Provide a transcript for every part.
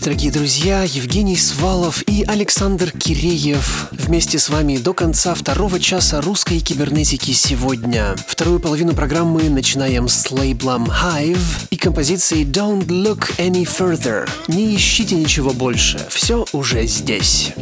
Ночи, дорогие друзья. Евгений Свалов и Александр Киреев вместе с вами до конца второго часа русской кибернетики сегодня. Вторую половину программы начинаем с лейблом Hive и композицией Don't Look Any Further. Не ищите ничего больше, все уже здесь.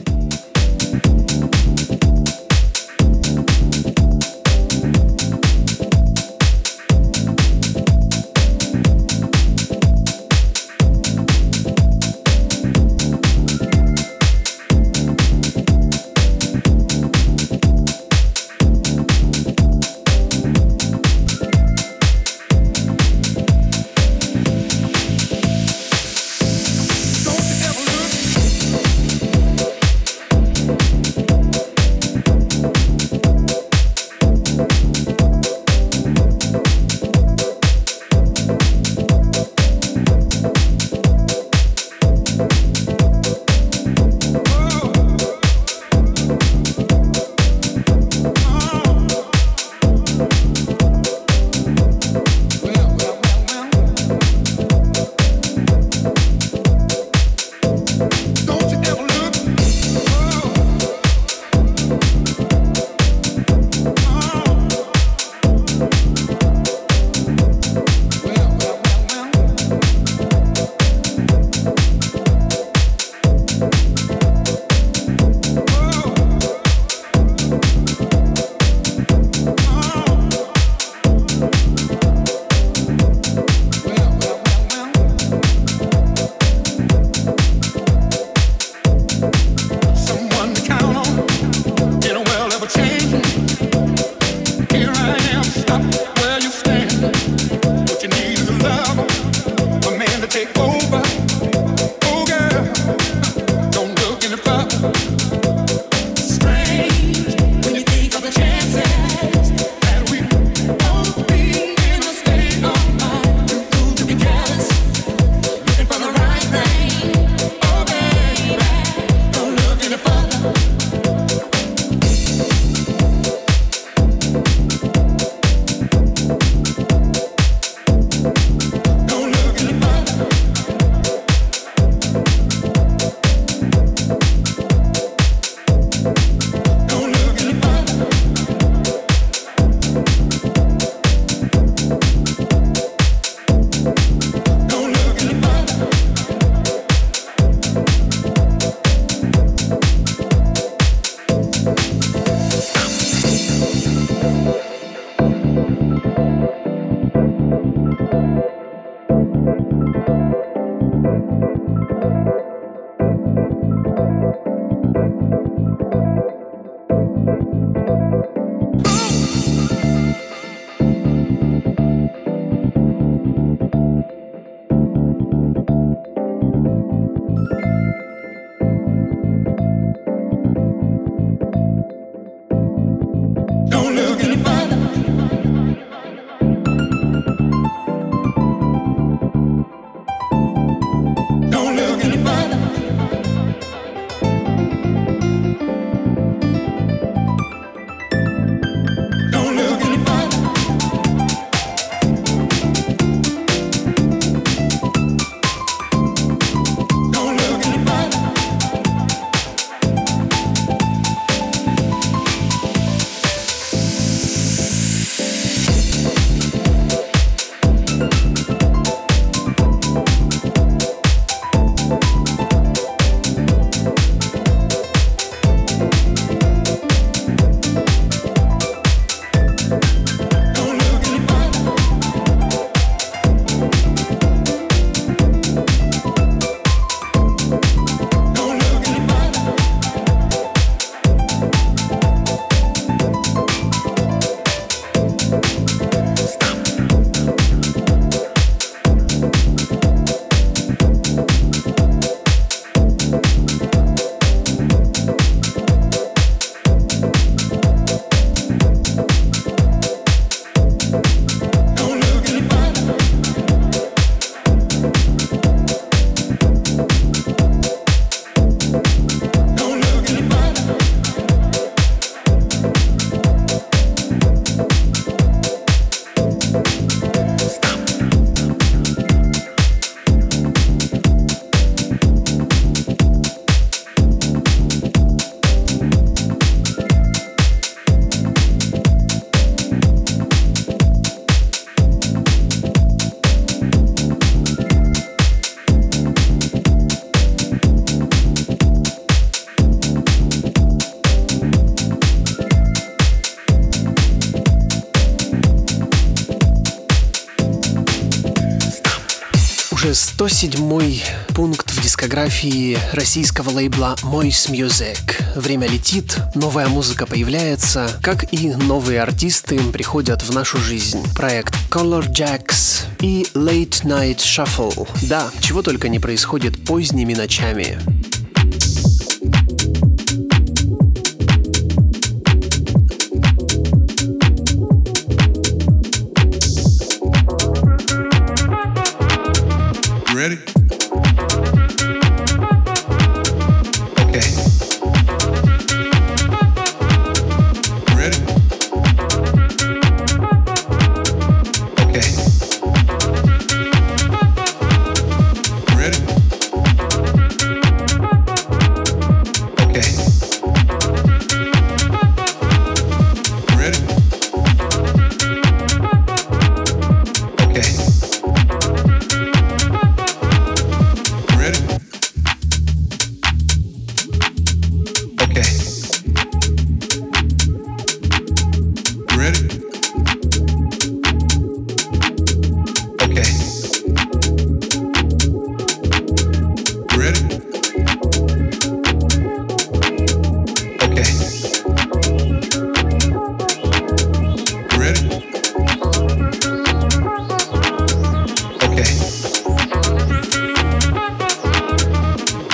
107 пункт в дискографии российского лейбла Moist Music. Время летит, новая музыка появляется, как и новые артисты приходят в нашу жизнь. Проект Color Jacks и Late Night Shuffle. Да, чего только не происходит поздними ночами.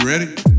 ready?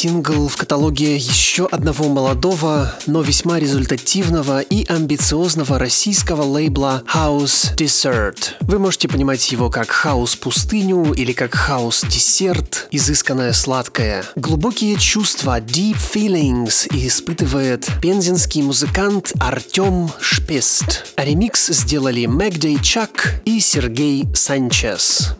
Сингл в каталоге еще одного молодого, но весьма результативного и амбициозного российского лейбла House Dessert. Вы можете понимать его как хаус пустыню или как хаус десерт, изысканное сладкое. Глубокие чувства, deep feelings испытывает пензенский музыкант Артем Шпест. ремикс сделали Мэгдей Чак и Сергей Санчес.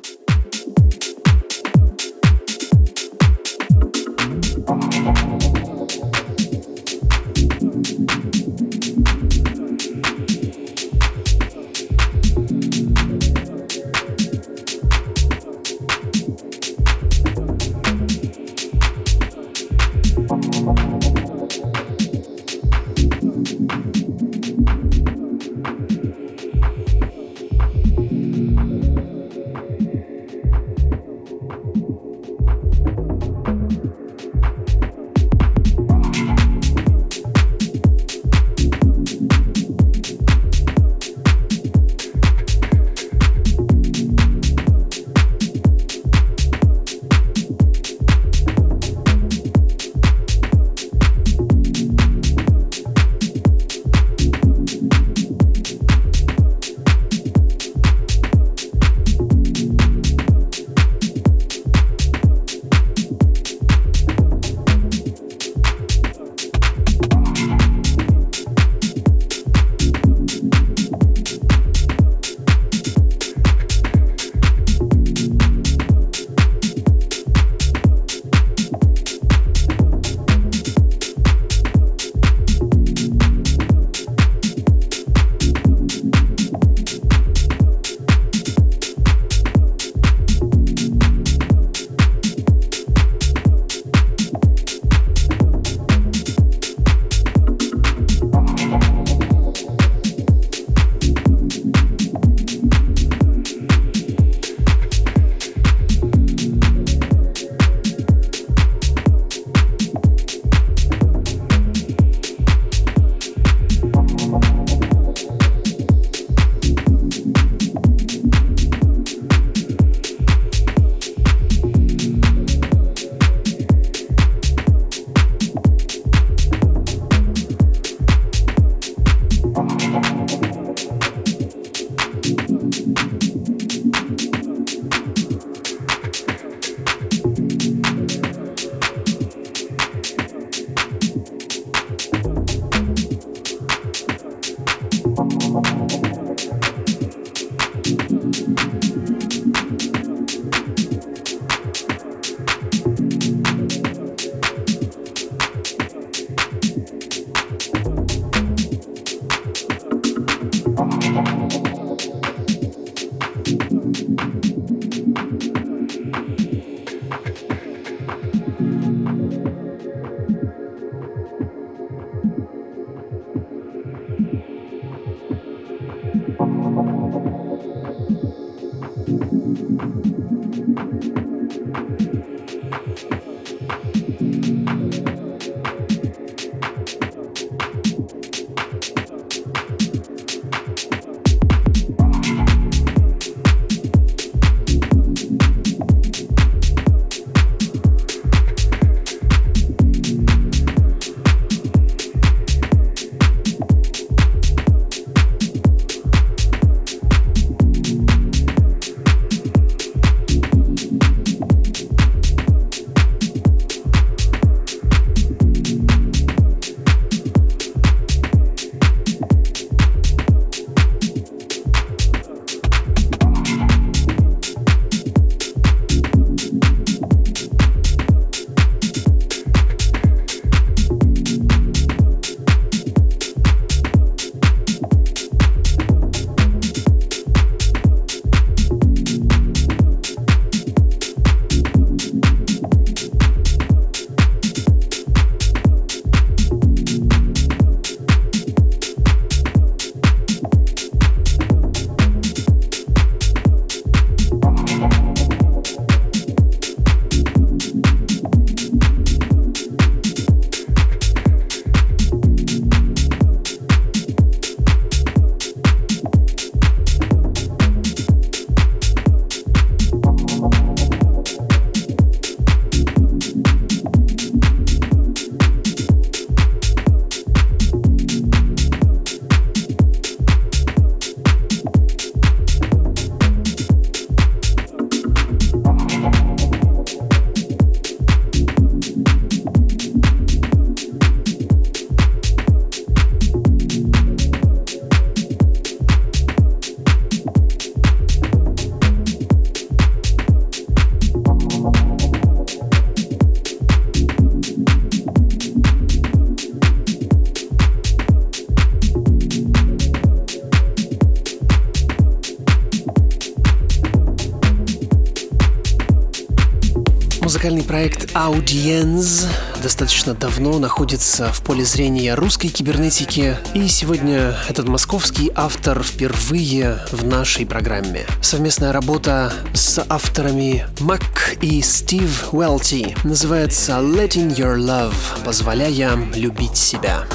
Музыкальный проект Audience достаточно давно находится в поле зрения русской кибернетики, и сегодня этот московский автор впервые в нашей программе. Совместная работа с авторами Мак и Стив Уэлти называется Letting Your Love, позволяя любить себя.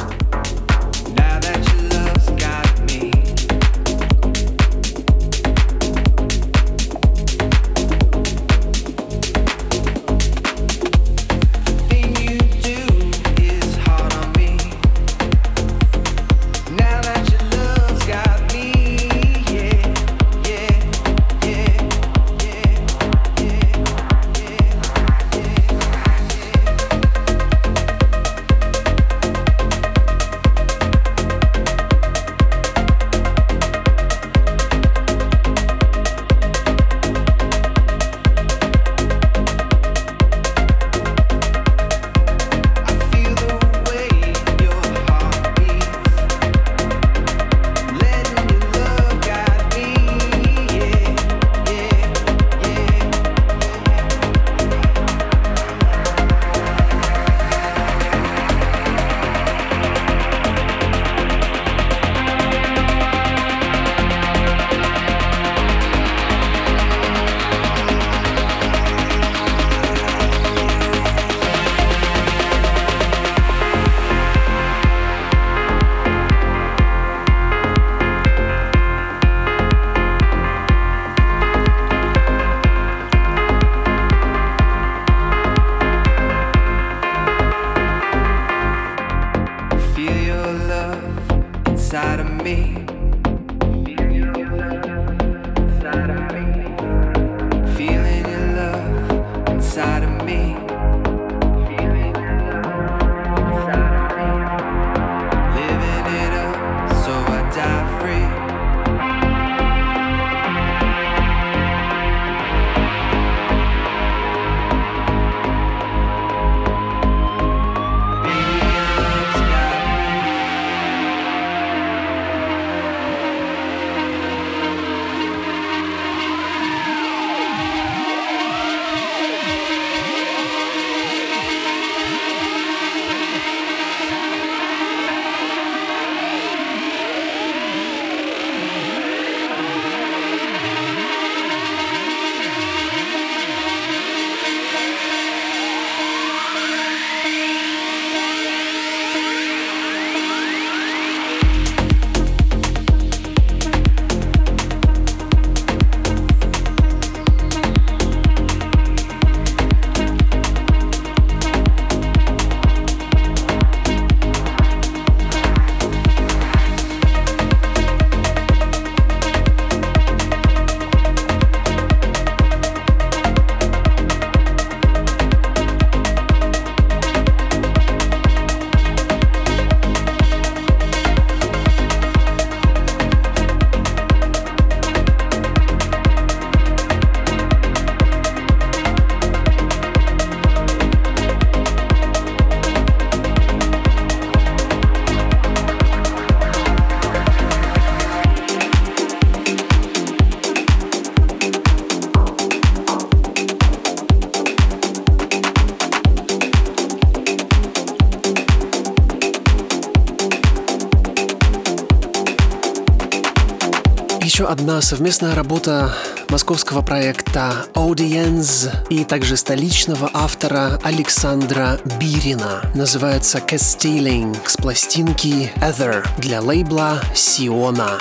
Еще одна совместная работа московского проекта Audience и также столичного автора Александра Бирина. Называется Castiling с пластинки Ether для лейбла Сиона.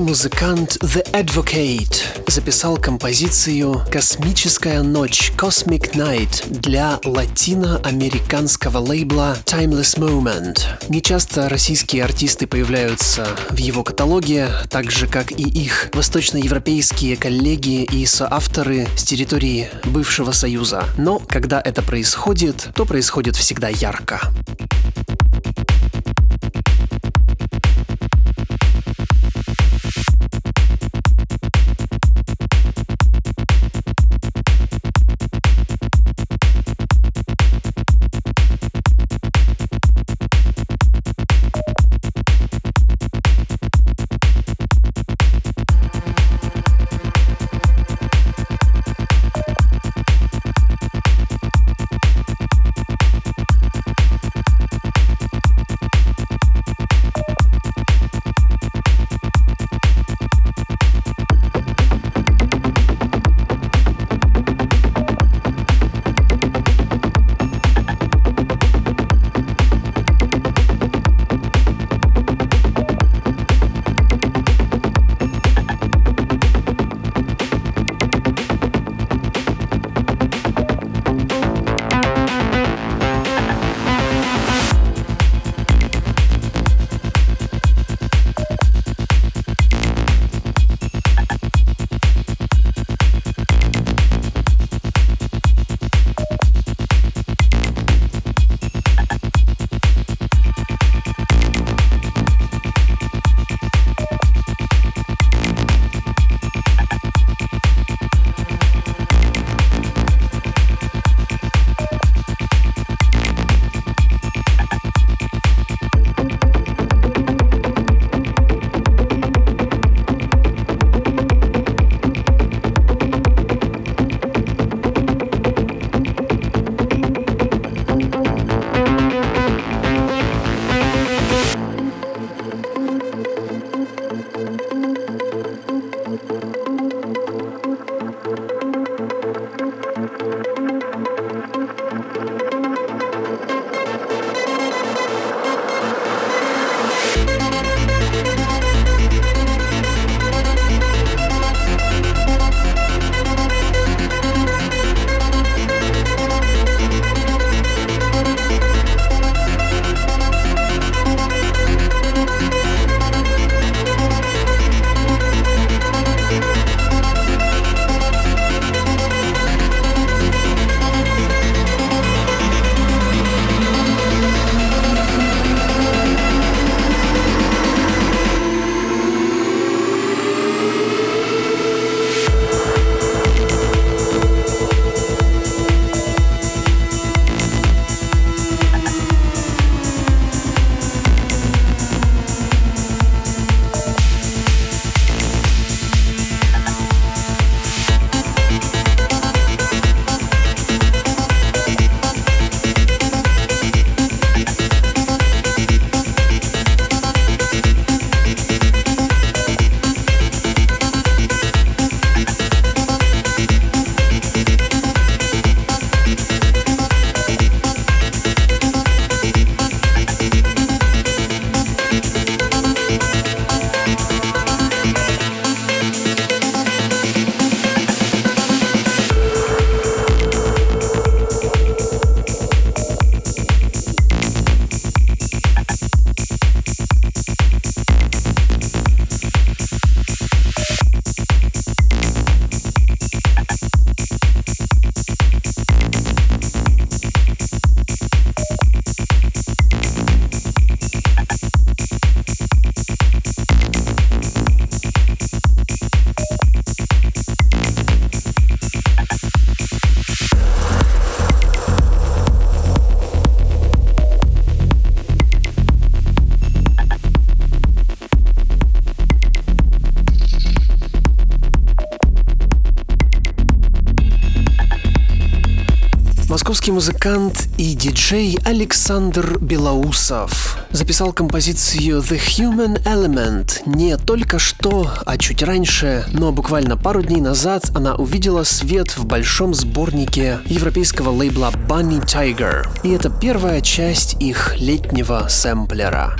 Музыкант The Advocate записал композицию «Космическая ночь» Cosmic Night для латиноамериканского лейбла Timeless Moment. Нечасто российские артисты появляются в его каталоге, так же как и их восточноевропейские коллеги и соавторы с территории бывшего Союза. Но когда это происходит, то происходит всегда ярко. Московский музыкант и диджей Александр Белоусов записал композицию The Human Element не только что, а чуть раньше, но буквально пару дней назад она увидела свет в большом сборнике европейского лейбла Bunny Tiger. И это первая часть их летнего сэмплера.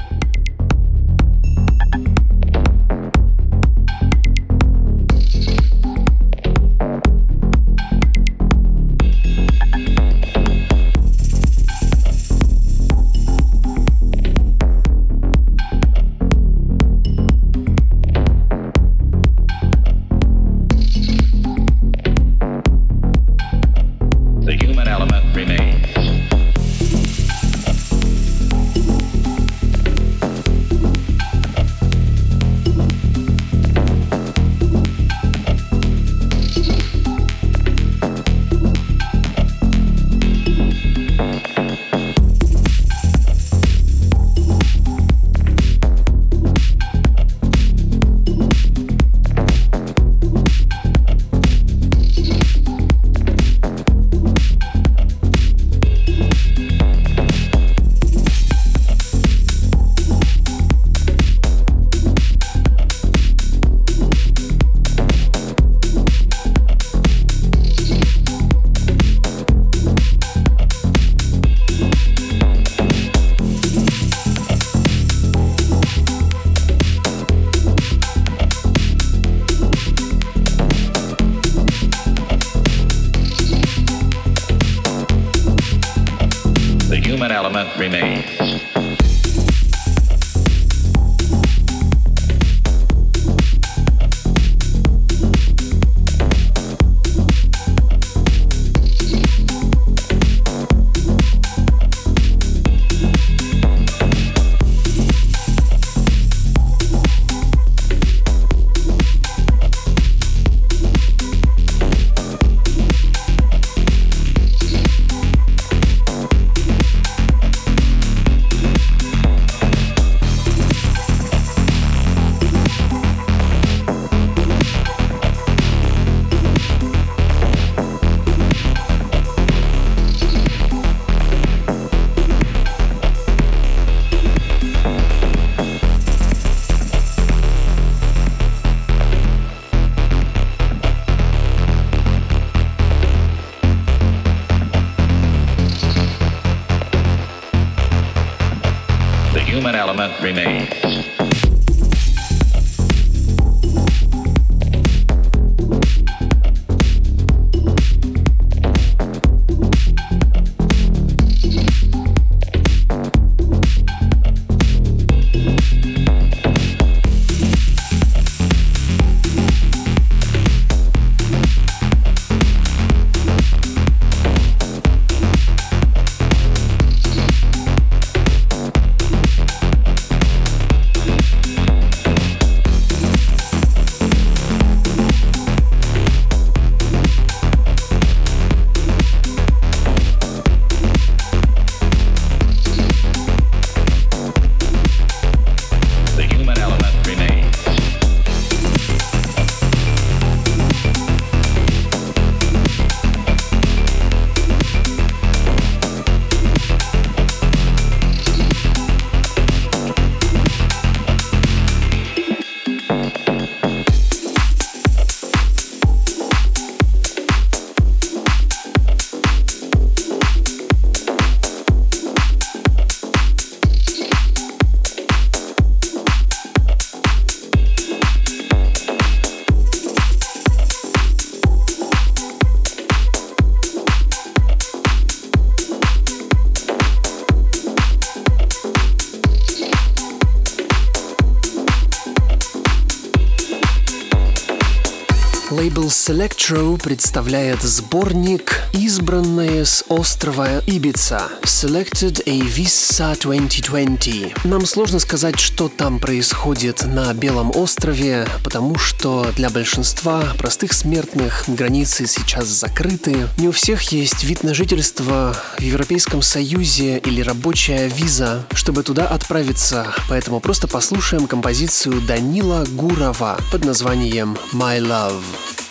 Представляет сборник «Избранные с острова Ибица» Selected Avissa 2020. Нам сложно сказать, что там происходит на Белом острове, потому что для большинства простых смертных границы сейчас закрыты. Не у всех есть вид на жительство в Европейском Союзе или рабочая виза, чтобы туда отправиться, поэтому просто послушаем композицию Данила Гурова под названием «My Love».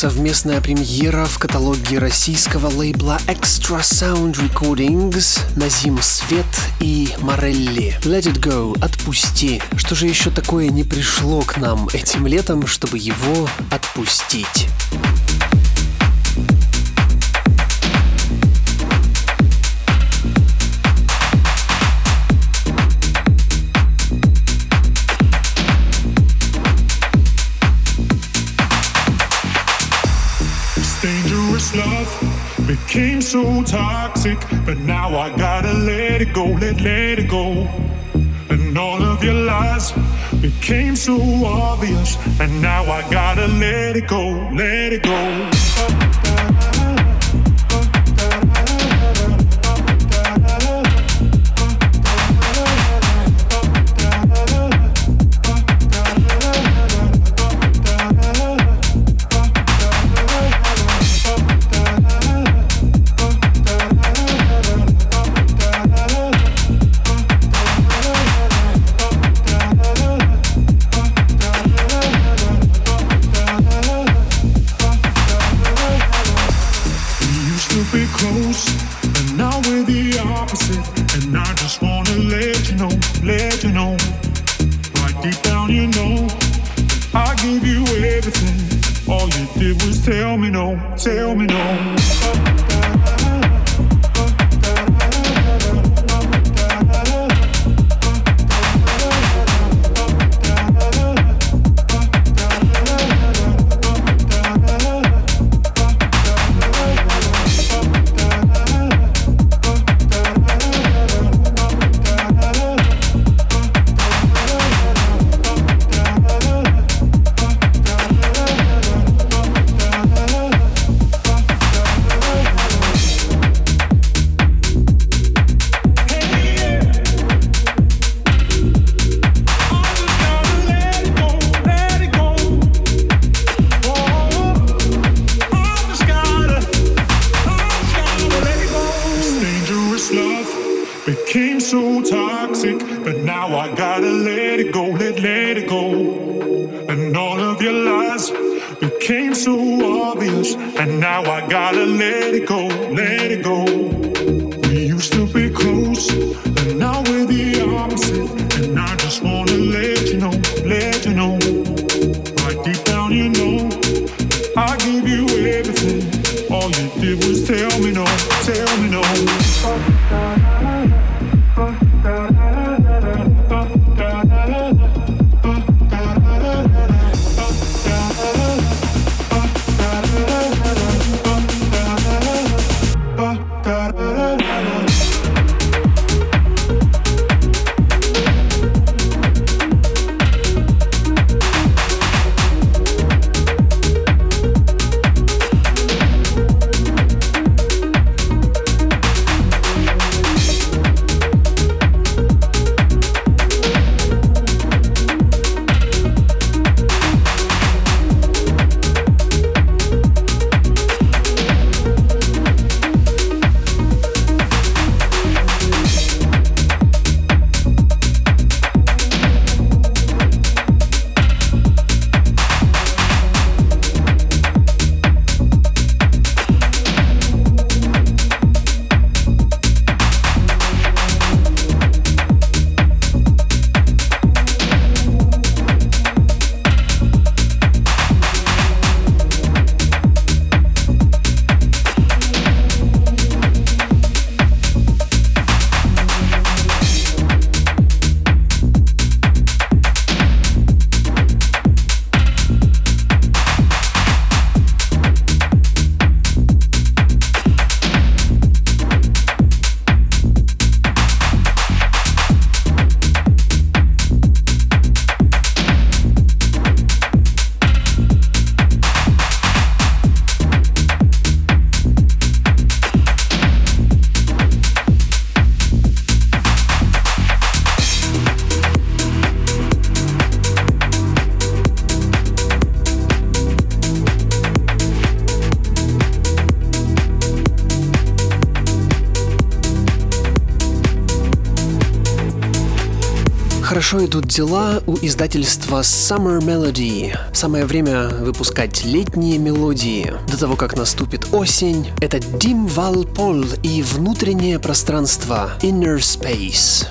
Совместная премьера в каталоге российского лейбла Extra Sound Recordings Назим Свет и Морелли. Let It Go, отпусти. Что же еще такое не пришло к нам этим летом, чтобы его отпустить? Love became so toxic, but now I gotta let it go, let let it go. And all of your lies became so obvious, and now I gotta let it go, let it go. Дела у издательства Summer Melody. Самое время выпускать летние мелодии. До того, как наступит осень, это Dim Val Pol и внутреннее пространство Inner Space.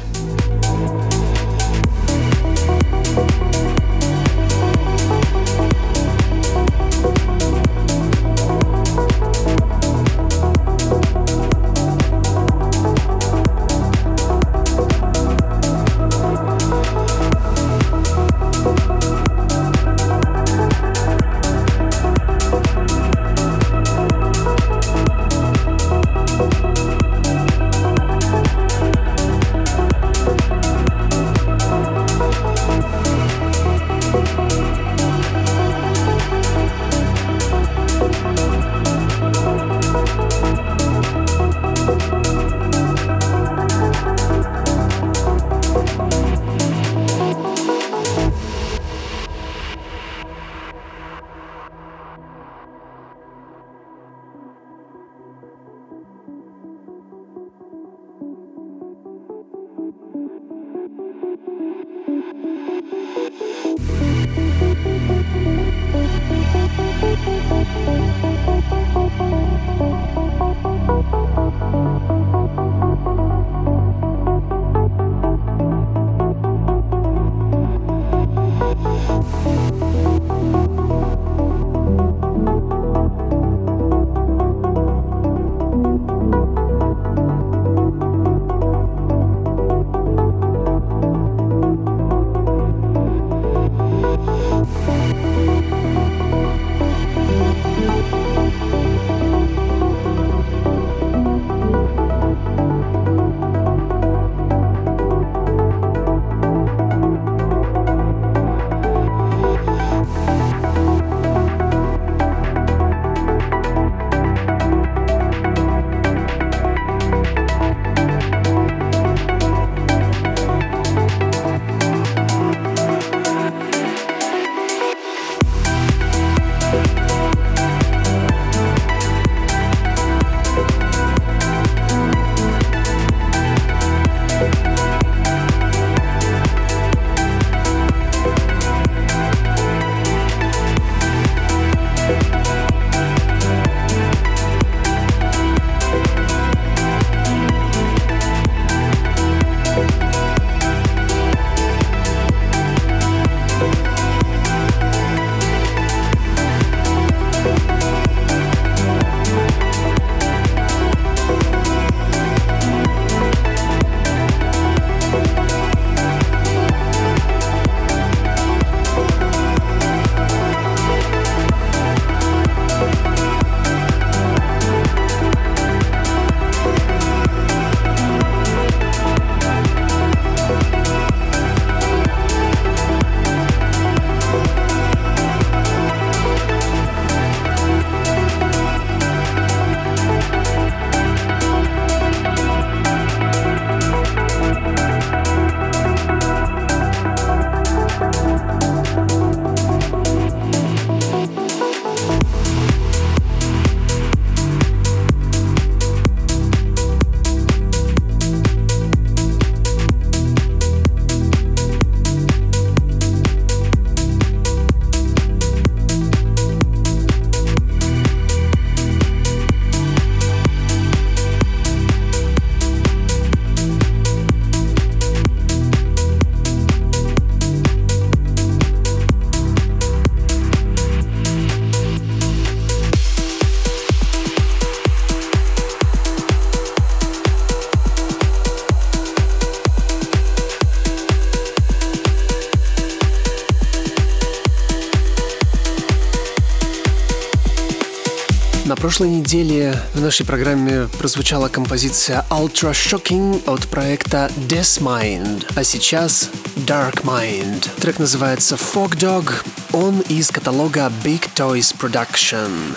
Прошлой неделе в нашей программе прозвучала композиция Ultra Shocking от проекта Death Mind, а сейчас Dark Mind. Трек называется Fog Dog, он из каталога Big Toys Production.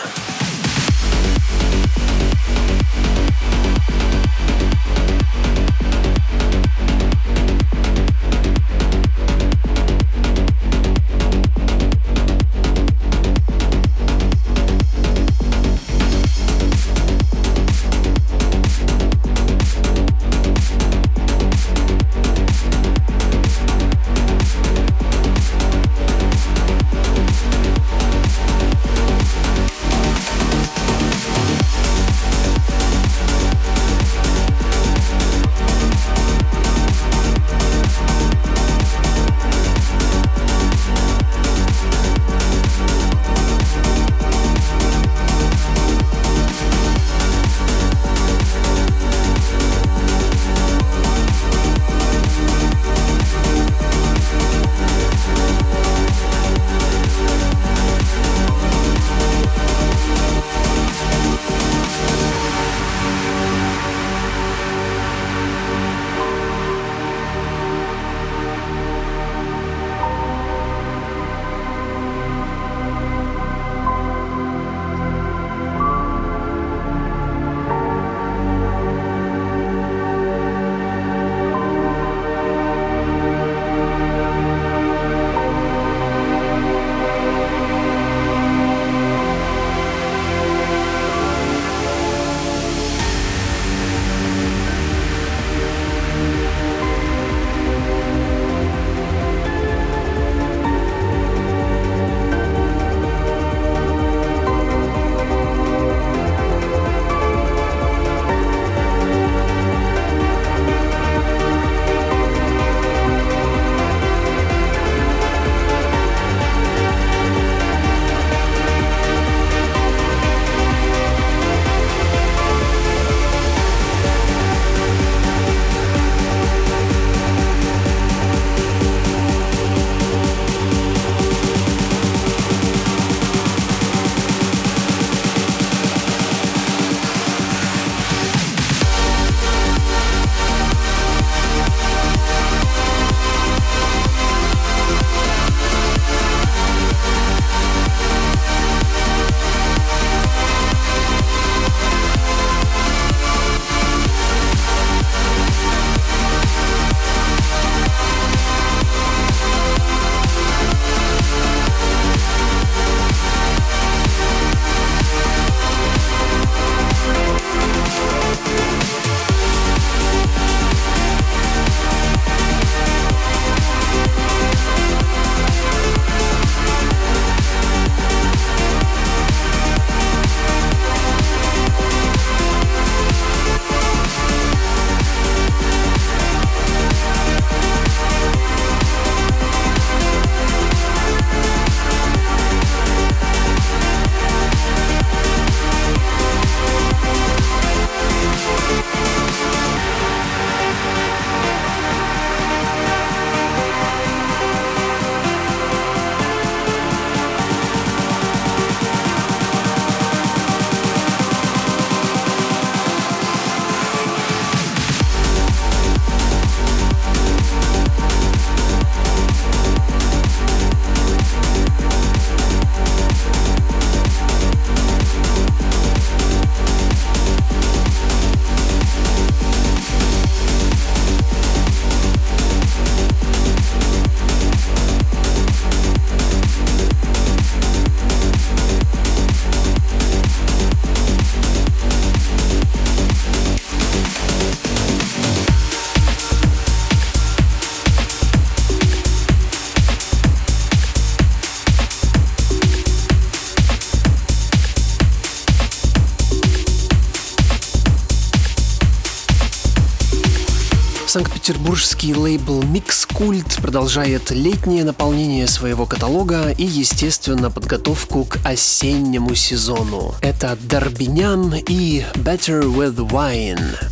Санкт-Петербургский лейбл Mix Cult продолжает летнее наполнение своего каталога и, естественно, подготовку к осеннему сезону. Это Дарбинян и Better With Wine.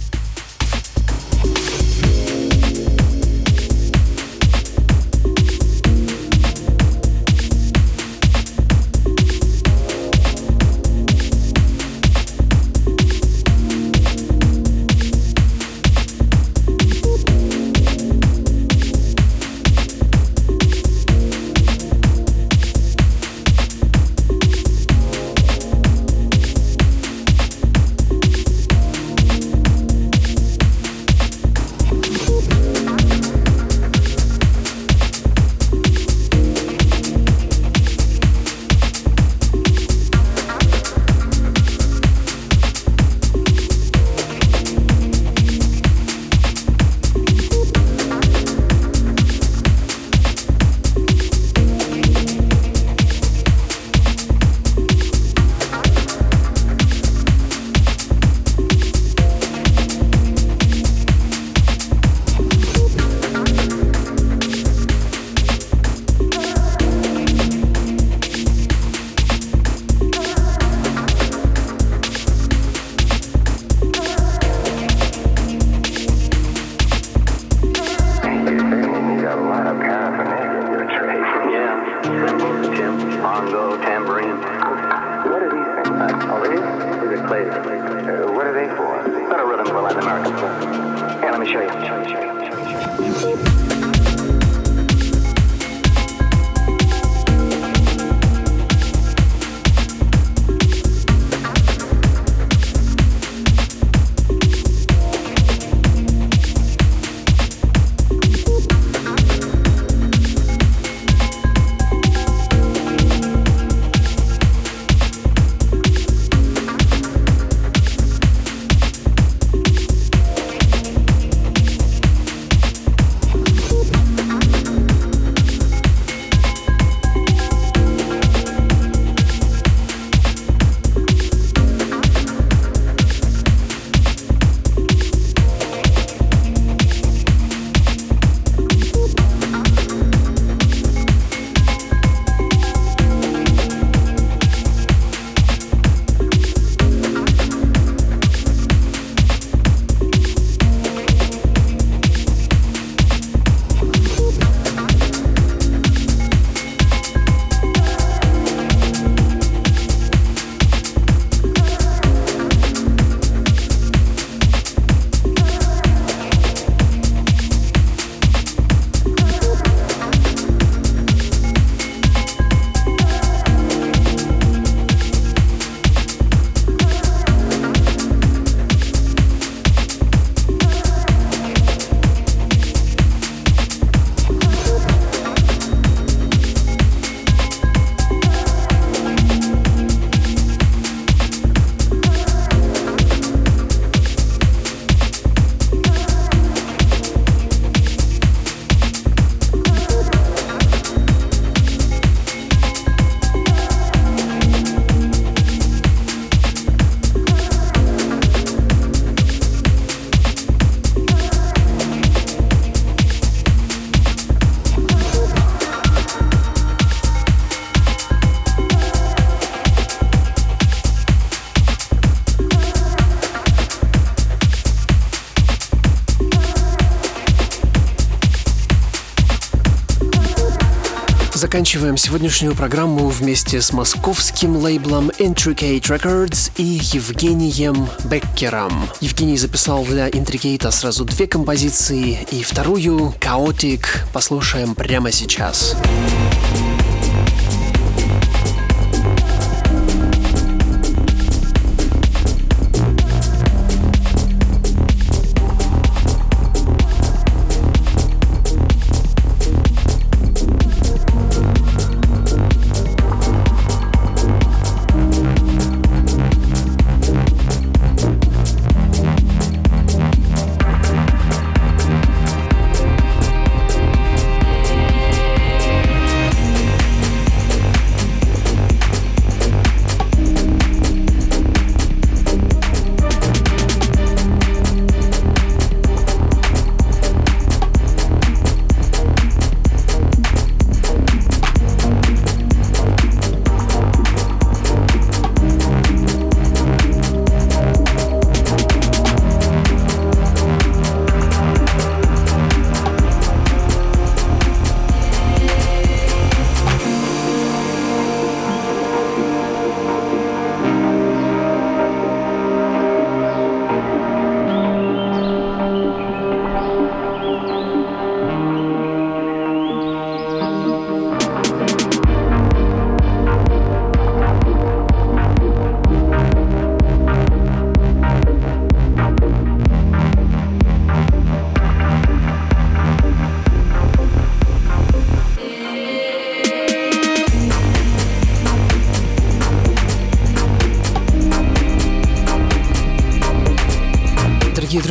Заканчиваем сегодняшнюю программу вместе с московским лейблом Intricate Records и Евгением Беккером. Евгений записал для Intricate сразу две композиции и вторую, Chaotic, послушаем прямо сейчас. Сейчас.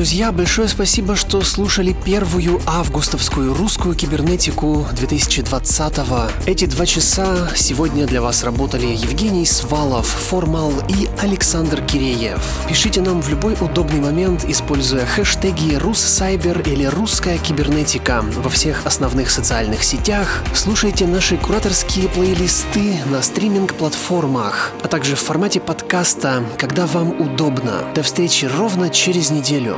Друзья, большое спасибо, что слушали первую августовскую русскую кибернетику 2020-го. Эти два часа сегодня для вас работали Евгений Свалов, Формал и Александр Киреев. Пишите нам в любой удобный момент, используя хэштеги «Руссайбер» или «Русская кибернетика» во всех основных социальных сетях. Слушайте наши кураторские плейлисты на стриминг-платформах, а также в формате подкаста, когда вам удобно. До встречи ровно через неделю.